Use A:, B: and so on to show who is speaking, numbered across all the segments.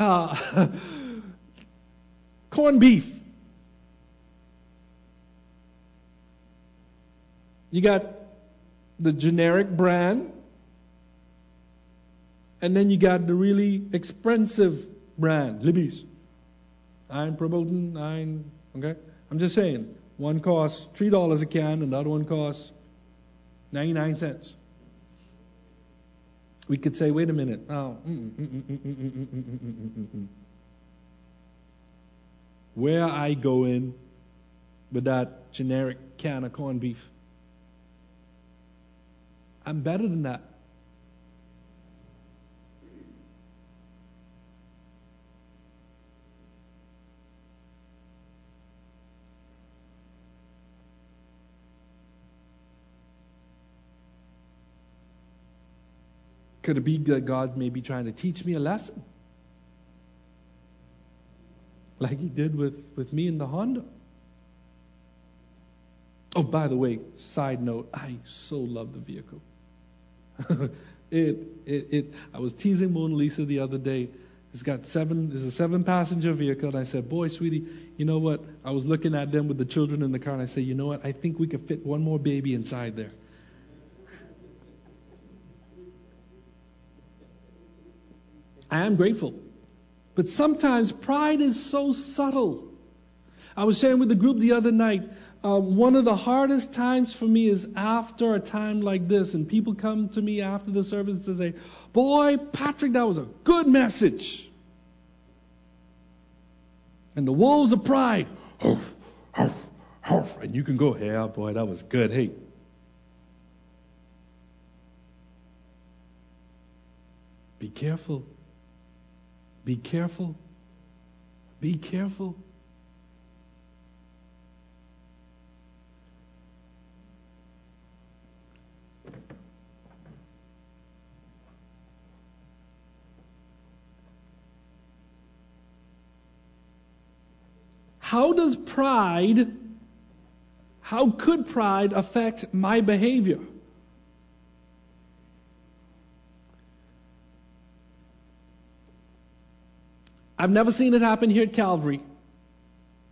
A: uh, corned beef. You got the generic brand, and then you got the really expensive brand, Libby's. I'm promoting, I'm, okay? I'm just saying, one costs $3 a can, and the other one costs 99 cents. We could say, wait a minute, oh, where I go in with that generic can of corned beef? I'm better than that. Could it be that God may be trying to teach me a lesson? Like he did with, with me in the Honda. Oh, by the way, side note, I so love the vehicle. it, it, it, I was teasing Mona Lisa the other day. It's got seven, it's a seven passenger vehicle. And I said, Boy, sweetie, you know what? I was looking at them with the children in the car, and I said, You know what? I think we could fit one more baby inside there. I am grateful. But sometimes pride is so subtle. I was sharing with the group the other night. Uh, one of the hardest times for me is after a time like this, and people come to me after the service and say, Boy, Patrick, that was a good message. And the wolves of pride, and you can go, Yeah, boy, that was good. Hey, be careful. Be careful. Be careful. How does pride, how could pride affect my behavior? I've never seen it happen here at Calvary.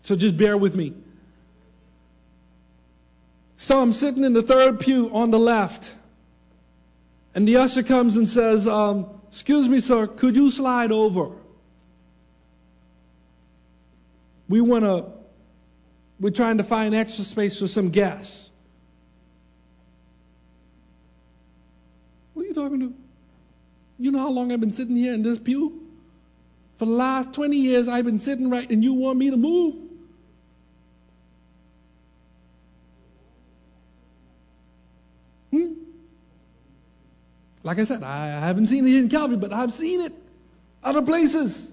A: So just bear with me. So I'm sitting in the third pew on the left. And the usher comes and says, um, Excuse me, sir, could you slide over? We want to, we're trying to find extra space for some guests. What are you talking to? You know how long I've been sitting here in this pew? For the last 20 years, I've been sitting right, and you want me to move? Hmm? Like I said, I haven't seen it in Calvary, but I've seen it other places.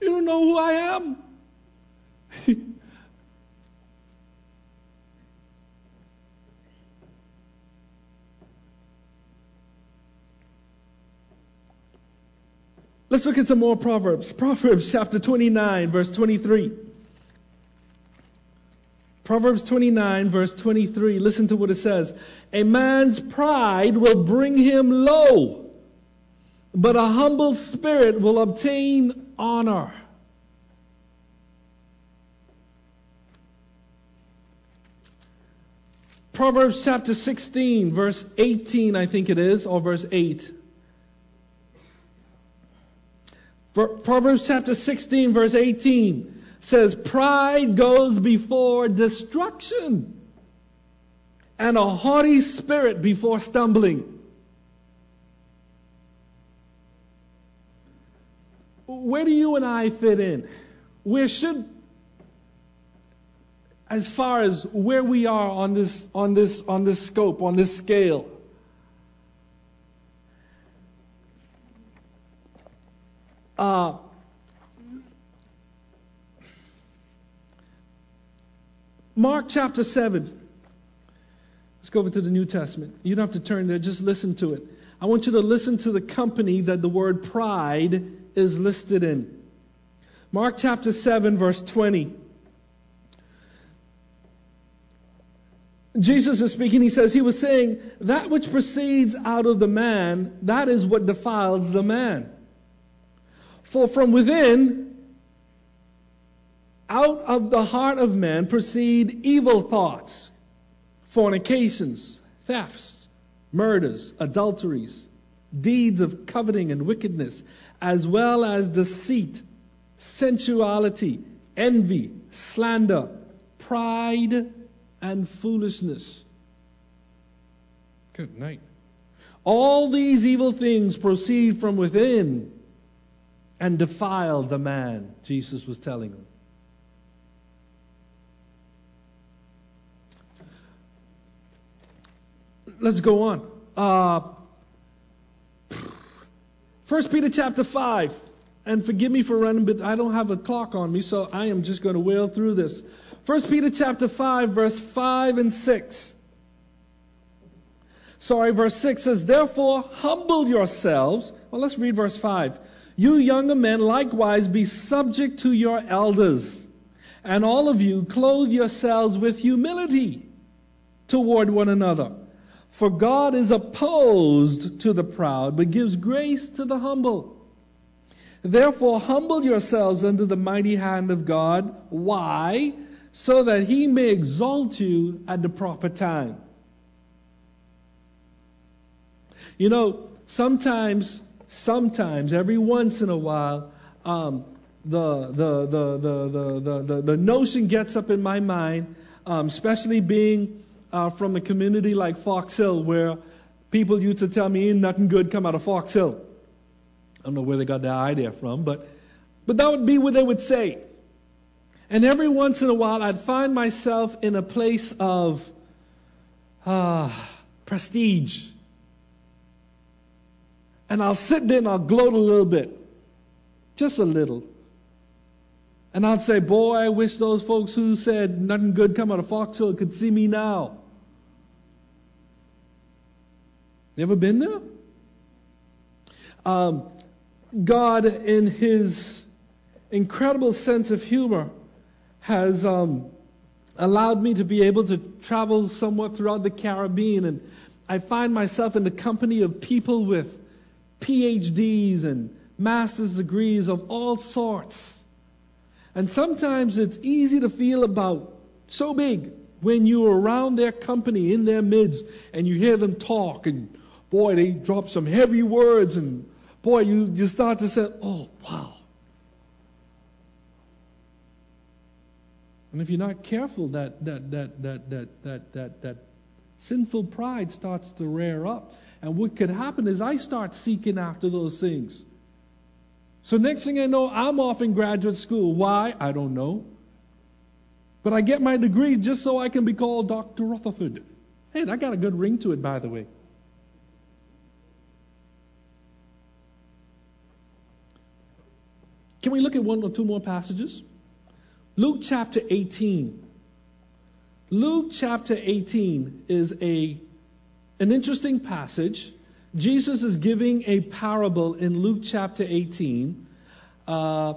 A: You don't know who I am. Let's look at some more Proverbs. Proverbs chapter 29, verse 23. Proverbs 29, verse 23. Listen to what it says. A man's pride will bring him low, but a humble spirit will obtain honor. Proverbs chapter 16, verse 18, I think it is, or verse 8. Proverbs chapter 16, verse 18 says, Pride goes before destruction, and a haughty spirit before stumbling. Where do you and I fit in? Where should, as far as where we are on this, on this, on this scope, on this scale? Uh, Mark chapter 7. Let's go over to the New Testament. You don't have to turn there, just listen to it. I want you to listen to the company that the word pride is listed in. Mark chapter 7, verse 20. Jesus is speaking, he says, He was saying, That which proceeds out of the man, that is what defiles the man. For from within, out of the heart of man proceed evil thoughts, fornications, thefts, murders, adulteries, deeds of coveting and wickedness, as well as deceit, sensuality, envy, slander, pride, and foolishness. Good night. All these evil things proceed from within and defile the man, Jesus was telling them. Let's go on. Uh, 1 Peter chapter 5. And forgive me for running, but I don't have a clock on me, so I am just going to wail through this. 1 Peter chapter 5, verse 5 and 6. Sorry, verse 6 says, Therefore, humble yourselves. Well, let's read verse 5. You younger men likewise be subject to your elders, and all of you clothe yourselves with humility toward one another. For God is opposed to the proud, but gives grace to the humble. Therefore, humble yourselves under the mighty hand of God. Why? So that he may exalt you at the proper time. You know, sometimes, sometimes, every once in a while, um, the, the, the, the, the, the, the, notion gets up in my mind, um, especially being uh, from a community like Fox Hill where people used to tell me nothing good come out of Fox Hill. I don't know where they got that idea from, but, but that would be what they would say. And every once in a while, I'd find myself in a place of uh, prestige. And I'll sit there and I'll gloat a little bit, just a little. And I'll say, Boy, I wish those folks who said nothing good come out of Fox Hill could see me now. You ever been there? Um, God, in His incredible sense of humor, has um, allowed me to be able to travel somewhat throughout the Caribbean, and I find myself in the company of people with PhDs and master's degrees of all sorts. And sometimes it's easy to feel about so big when you're around their company in their midst and you hear them talk and boy, they drop some heavy words, and boy, you, you start to say, oh, wow. And if you're not careful, that, that, that, that, that, that, that, that sinful pride starts to rear up. And what could happen is I start seeking after those things. So next thing I know, I'm off in graduate school. Why? I don't know. But I get my degree just so I can be called Dr. Rutherford. Hey, that got a good ring to it, by the way. Can we look at one or two more passages? Luke chapter 18. Luke chapter 18 is a, an interesting passage. Jesus is giving a parable in Luke chapter 18. Uh,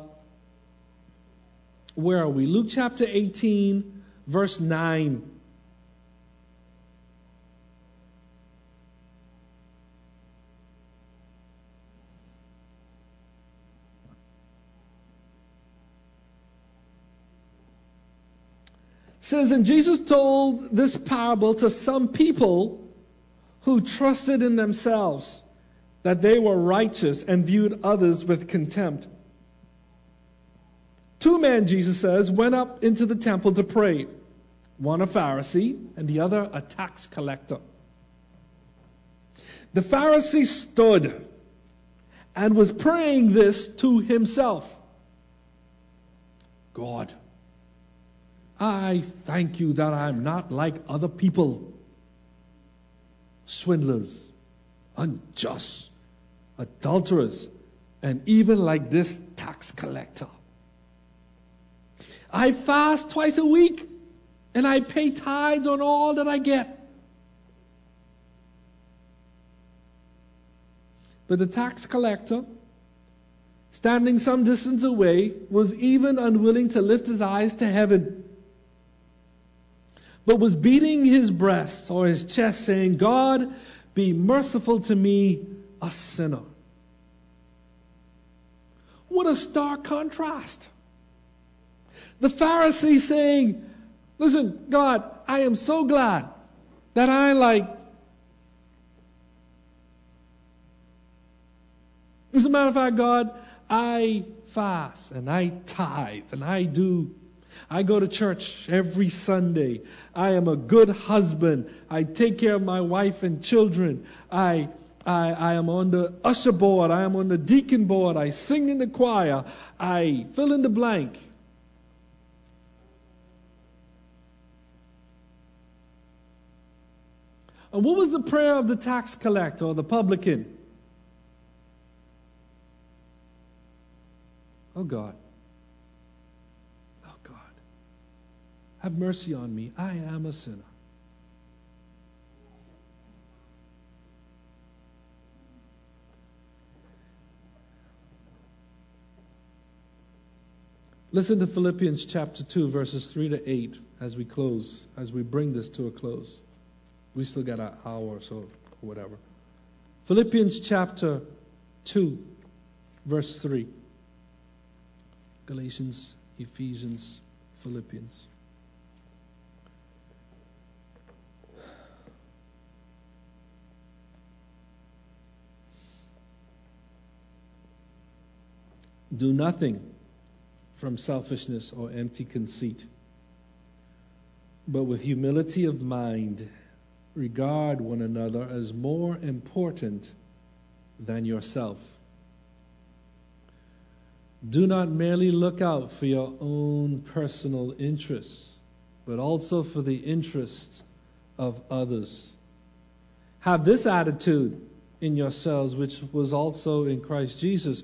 A: where are we? Luke chapter 18, verse 9. says, and Jesus told this parable to some people who trusted in themselves that they were righteous and viewed others with contempt. Two men, Jesus says, went up into the temple to pray one a Pharisee and the other a tax collector. The Pharisee stood and was praying this to himself God I thank you that I'm not like other people swindlers, unjust, adulterers, and even like this tax collector. I fast twice a week and I pay tithes on all that I get. But the tax collector, standing some distance away, was even unwilling to lift his eyes to heaven but was beating his breast or his chest, saying, God, be merciful to me, a sinner. What a stark contrast. The Pharisee saying, Listen, God, I am so glad that I like. As a matter of fact, God, I fast and I tithe and I do. I go to church every Sunday. I am a good husband. I take care of my wife and children. I, I, I am on the usher board. I am on the deacon board. I sing in the choir. I fill in the blank. And what was the prayer of the tax collector or the publican? Oh God. Oh God. Have mercy on me. I am a sinner. Listen to Philippians chapter 2, verses 3 to 8 as we close, as we bring this to a close. We still got an hour or so, or whatever. Philippians chapter 2, verse 3. Galatians, Ephesians, Philippians. Do nothing from selfishness or empty conceit, but with humility of mind, regard one another as more important than yourself. Do not merely look out for your own personal interests, but also for the interests of others. Have this attitude in yourselves, which was also in Christ Jesus,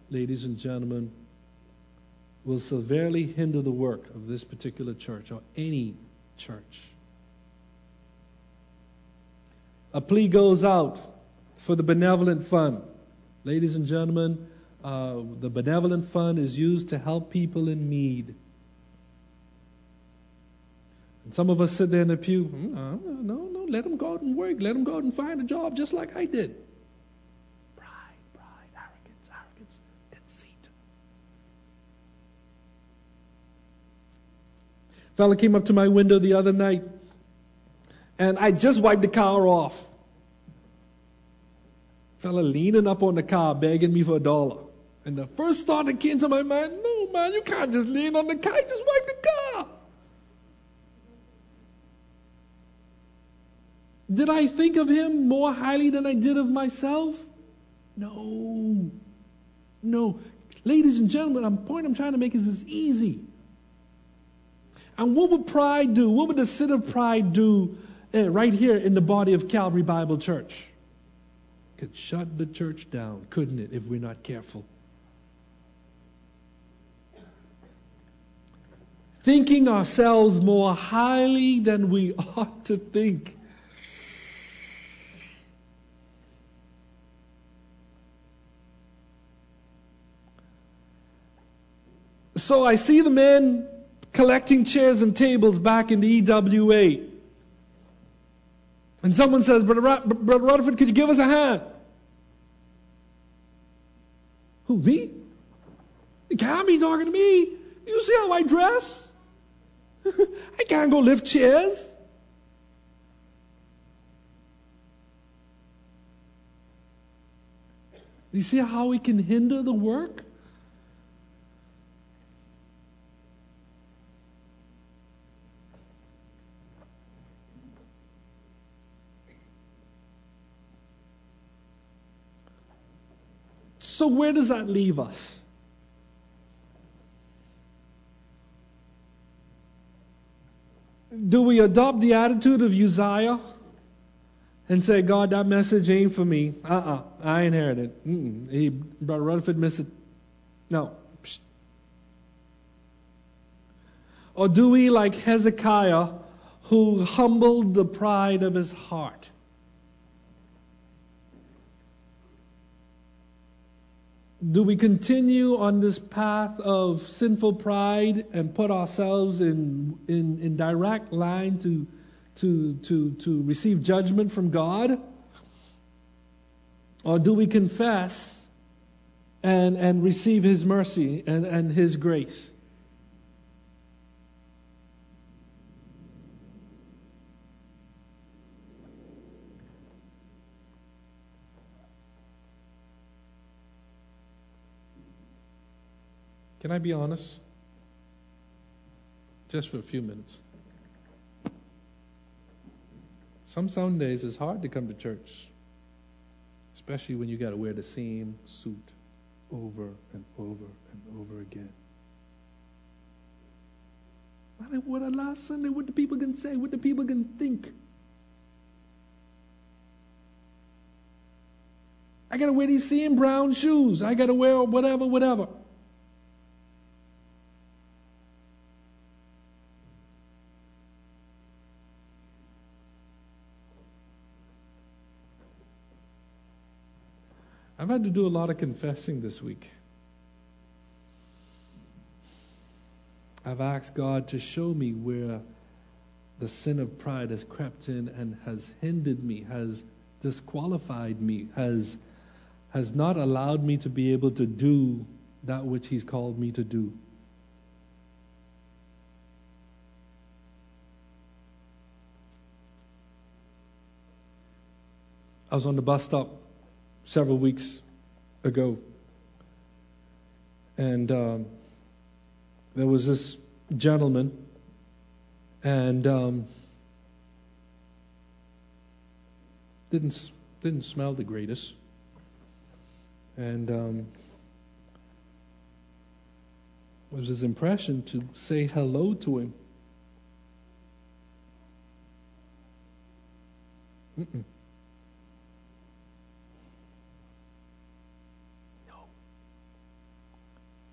A: ladies and gentlemen, will severely hinder the work of this particular church or any church. A plea goes out for the benevolent fund. Ladies and gentlemen, uh, the benevolent fund is used to help people in need. And some of us sit there in the pew, uh, no, no, let them go out and work. Let them go out and find a job just like I did. Pride, pride, arrogance, arrogance, conceit. Fella came up to my window the other night, and I just wiped the car off. Fella leaning up on the car, begging me for a dollar. And the first thought that came to my mind, no, man, you can't just lean on the car, just wipe the car. Did I think of him more highly than I did of myself? No. No. Ladies and gentlemen, the point I'm trying to make is it's easy. And what would pride do? What would the sin of pride do uh, right here in the body of Calvary Bible Church? Could shut the church down, couldn't it, if we're not careful? thinking ourselves more highly than we ought to think. So I see the men collecting chairs and tables back in the EWA. And someone says, Brother, Brother Rutherford, could you give us a hand? Who, me? You can't be talking to me. You see how I dress? I can't go lift chairs. You see how we can hinder the work? So, where does that leave us? Do we adopt the attitude of Uzziah and say, God, that message ain't for me? Uh uh-uh, uh I inherited it. He, Brother Rutherford missed it. No. Or do we, like Hezekiah, who humbled the pride of his heart? Do we continue on this path of sinful pride and put ourselves in, in, in direct line to, to, to, to receive judgment from God? Or do we confess and, and receive His mercy and, and His grace? Can I be honest? Just for a few minutes. Some Sundays it's hard to come to church, especially when you got to wear the same suit over and over and over again. What a last Sunday, what the people can say, what the people can think. I got to wear these same brown shoes. I got to wear whatever, whatever. Had to do a lot of confessing this week. I've asked God to show me where the sin of pride has crept in and has hindered me, has disqualified me, has, has not allowed me to be able to do that which He's called me to do. I was on the bus stop several weeks ago. And um, there was this gentleman, and um, didn't didn't smell the greatest, and um, was his impression to say hello to him. Mm-mm.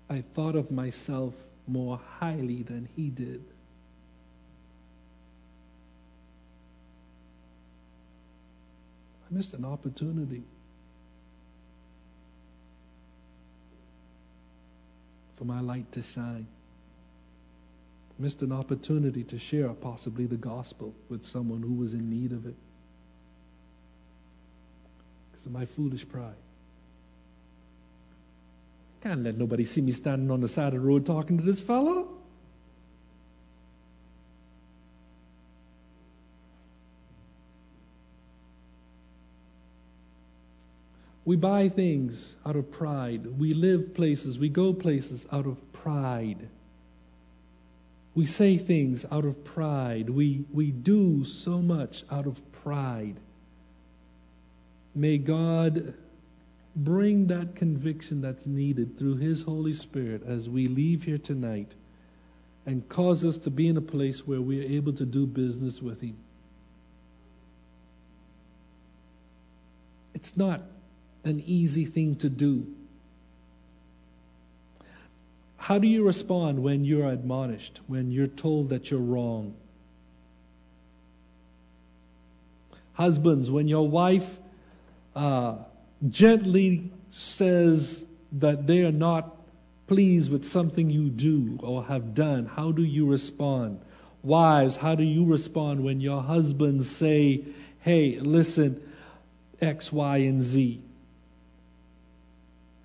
A: I thought of myself more highly than he did. I missed an opportunity for my light to shine. Missed an opportunity to share possibly the gospel with someone who was in need of it because of my foolish pride. Can't let nobody see me standing on the side of the road talking to this fellow. We buy things out of pride. We live places, we go places out of pride. We say things out of pride. We, we do so much out of pride. May God bring that conviction that's needed through His Holy Spirit as we leave here tonight and cause us to be in a place where we are able to do business with Him. It's not an easy thing to do. How do you respond when you're admonished, when you're told that you're wrong? Husbands, when your wife uh, gently says that they are not pleased with something you do or have done, how do you respond? Wives, how do you respond when your husbands say, hey, listen, X, Y, and Z?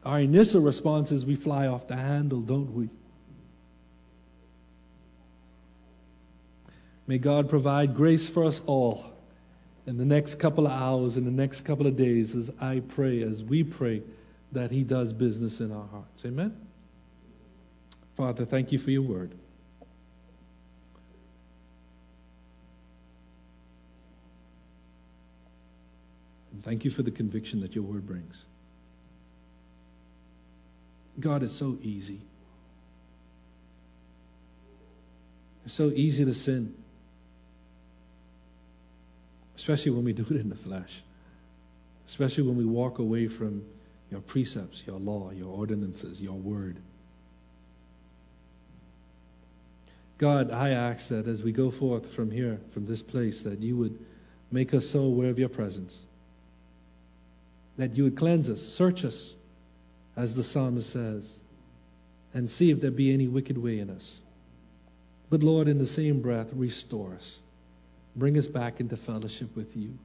A: Our initial response is we fly off the handle, don't we? May God provide grace for us all in the next couple of hours, in the next couple of days, as I pray, as we pray, that He does business in our hearts. Amen? Father, thank you for your word. And thank you for the conviction that your word brings. God, is so easy. It's so easy to sin especially when we do it in the flesh, especially when we walk away from your precepts, your law, your ordinances, your word. God, I ask that as we go forth from here, from this place, that you would make us so aware of your presence. That you would cleanse us, search us, as the psalmist says, and see if there be any wicked way in us. But Lord, in the same breath, restore us. Bring us back into fellowship with you.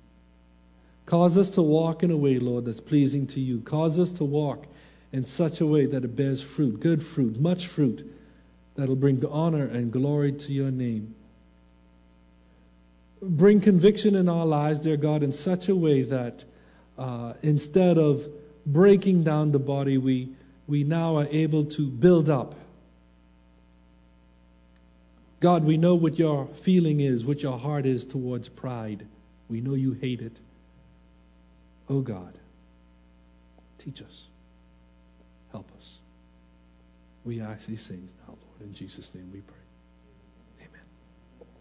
A: Cause us to walk in a way, Lord, that's pleasing to you. Cause us to walk in such a way that it bears fruit, good fruit, much fruit, that'll bring honor and glory to your name. Bring conviction in our lives, dear God, in such a way that uh, instead of breaking down the body, we, we now are able to build up. God, we know what your feeling is, what your heart is towards pride. We know you hate it. Oh God, teach us. Help us. We ask these things now, Lord. In Jesus' name we pray.